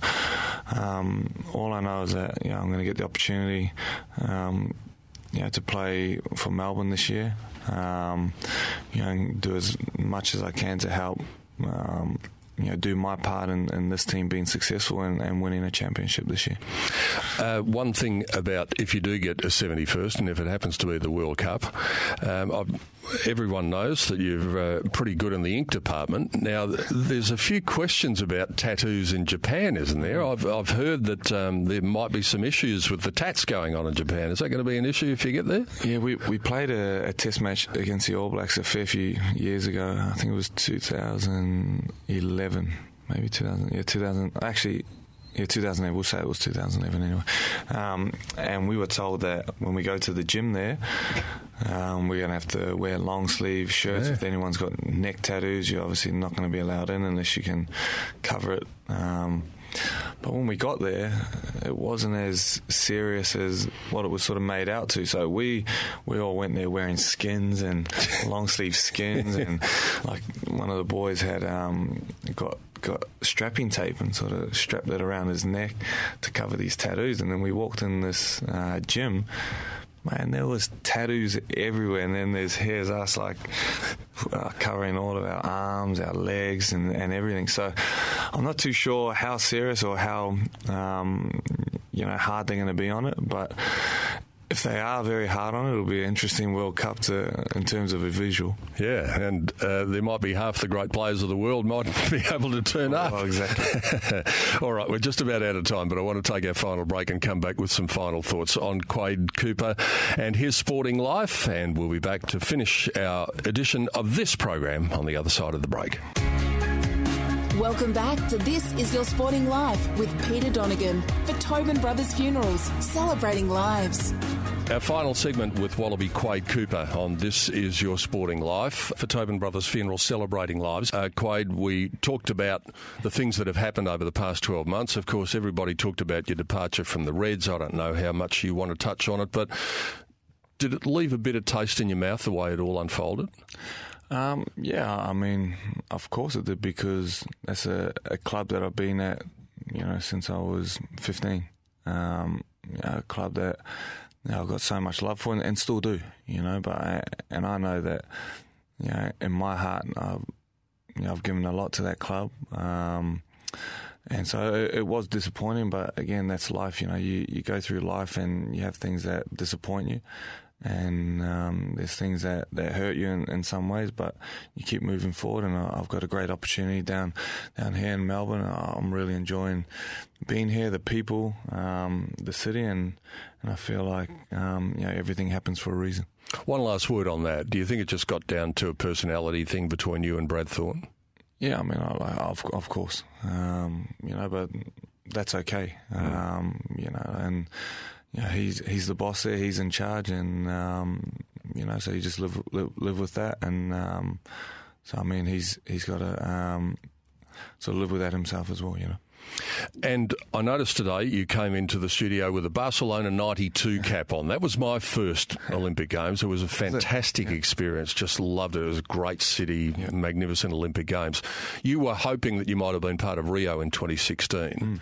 um, all I know is that you know, I'm going to get the opportunity. Um, you know, to play for Melbourne this year. Um, you know, and do as much as I can to help. Um, you know, do my part in, in this team being successful and, and winning a championship this year. Uh, one thing about if you do get a 71st, and if it happens to be the World Cup, um, I've, everyone knows that you're uh, pretty good in the ink department. Now, there's a few questions about tattoos in Japan, isn't there? I've, I've heard that um, there might be some issues with the tats going on in Japan. Is that going to be an issue if you get there? Yeah, we, we played a, a test match against the All Blacks a fair few years ago. I think it was 2011, maybe 2000. Yeah, 2000. Actually, yeah, 2008. We'll say it was 2011 anyway. Um, and we were told that when we go to the gym there, um, we're going to have to wear long sleeve shirts. If anyone's got neck tattoos, you're obviously not going to be allowed in unless you can cover it. Um, but when we got there, it wasn't as serious as what it was sort of made out to. So we we all went there wearing skins and [laughs] long sleeve skins, and like one of the boys had um, got got strapping tape and sort of strapped it around his neck to cover these tattoos. And then we walked in this uh, gym. Man, there was tattoos everywhere, and then there's here's us like uh, covering all of our arms, our legs, and, and everything. So I'm not too sure how serious or how um, you know hard they're going to be on it, but if they are very hard on it, it'll be an interesting World Cup to, in terms of a visual. Yeah, and uh, there might be half the great players of the world might [laughs] be able to turn up. Oh, exactly. [laughs] All right, we're just about out of time, but I want to take our final break and come back with some final thoughts on Quade Cooper and his sporting life, and we'll be back to finish our edition of this program on the other side of the break. Welcome back to This Is Your Sporting Life with Peter Donegan for Tobin Brothers Funerals, celebrating lives. Our final segment with Wallaby Quade Cooper on This Is Your Sporting Life for Tobin Brothers Funeral Celebrating Lives. Uh, Quade, we talked about the things that have happened over the past 12 months. Of course, everybody talked about your departure from the Reds. I don't know how much you want to touch on it, but did it leave a bit of taste in your mouth the way it all unfolded? Um, yeah, I mean, of course it did because that's a, a club that I've been at, you know, since I was 15. Um, a club that know, I've got so much love for and, and still do, you know, but I, and I know that, you know, in my heart, I've, you know, I've given a lot to that club. Um, and so it, it, was disappointing, but again, that's life. You know, you, you go through life and you have things that disappoint you and um, there's things that, that hurt you in, in, some ways, but you keep moving forward. And I've got a great opportunity down down here in Melbourne. I'm really enjoying being here, the people, um, the city, and and I feel like um, you know everything happens for a reason. One last word on that. Do you think it just got down to a personality thing between you and Brad Thornton? Yeah, I mean, I, of of course, um, you know, but that's okay, mm. um, you know, and you know, he's he's the boss there. He's in charge, and um, you know, so you just live live, live with that. And um, so, I mean, he's he's got to um, sort of live with that himself as well. You know. And I noticed today you came into the studio with a Barcelona 92 cap on. That was my first [laughs] Olympic Games. It was a fantastic experience. Just loved it. It was a great city, yeah. magnificent Olympic Games. You were hoping that you might have been part of Rio in 2016. Mm.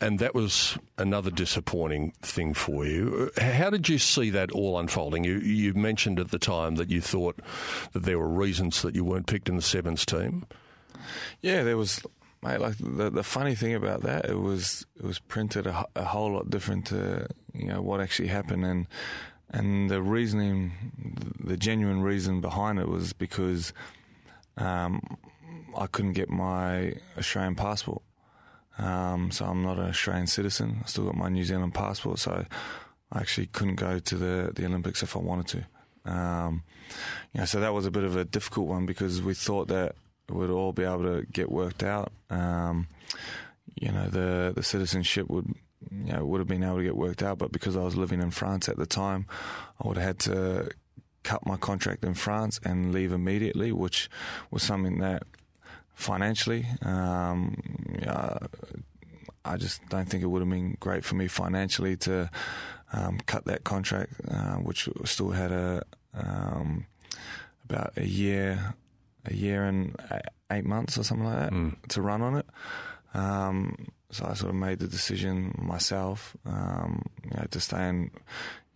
And that was another disappointing thing for you. How did you see that all unfolding? You, you mentioned at the time that you thought that there were reasons that you weren't picked in the Sevens team. Yeah, there was mate, like the the funny thing about that, it was it was printed a, a whole lot different to you know what actually happened, and and the reasoning, the genuine reason behind it was because um, I couldn't get my Australian passport. Um, so I'm not an Australian citizen. I still got my New Zealand passport, so I actually couldn't go to the the Olympics if I wanted to. Um, you know, so that was a bit of a difficult one because we thought that would all be able to get worked out. Um, you know, the the citizenship would you know would have been able to get worked out, but because I was living in France at the time, I would have had to cut my contract in France and leave immediately, which was something that financially, um, yeah, I just don't think it would have been great for me financially to um, cut that contract, uh, which still had a um, about a year a year and eight months or something like that mm. to run on it. Um, so I sort of made the decision myself, um, you know, to stay and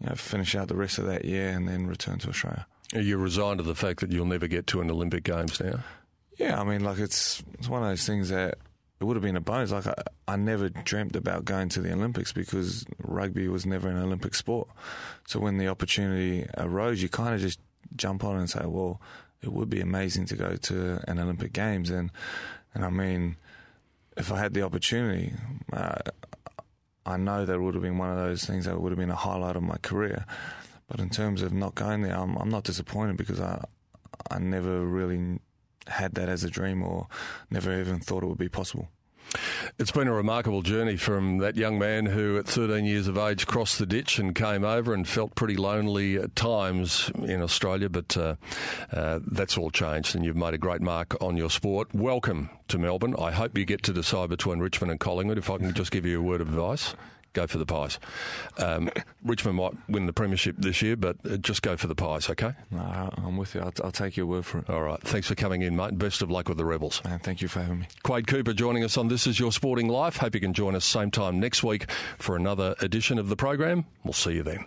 you know, finish out the rest of that year and then return to Australia. Are you resigned to the fact that you'll never get to an Olympic Games now? Yeah, I mean, like it's it's one of those things that it would have been a bonus. Like I, I never dreamt about going to the Olympics because rugby was never an Olympic sport. So when the opportunity arose, you kind of just jump on and say, well, it would be amazing to go to an Olympic Games, and and I mean, if I had the opportunity, uh, I know that would have been one of those things that would have been a highlight of my career. But in terms of not going there, I'm, I'm not disappointed because I I never really had that as a dream or never even thought it would be possible. It's been a remarkable journey from that young man who, at 13 years of age, crossed the ditch and came over and felt pretty lonely at times in Australia, but uh, uh, that's all changed and you've made a great mark on your sport. Welcome to Melbourne. I hope you get to decide between Richmond and Collingwood. If I can just give you a word of advice go for the Pies. Um, [laughs] Richmond might win the premiership this year, but uh, just go for the Pies, okay? No, I'm with you. I'll, I'll, take your word for it. All right. Thanks for coming in, mate. Best of luck with the Rebels. Man, thank you for having me. Quade Cooper joining us on This Is Your Sporting Life. Hope you can join us same time next week for another edition of the program. We'll see you then.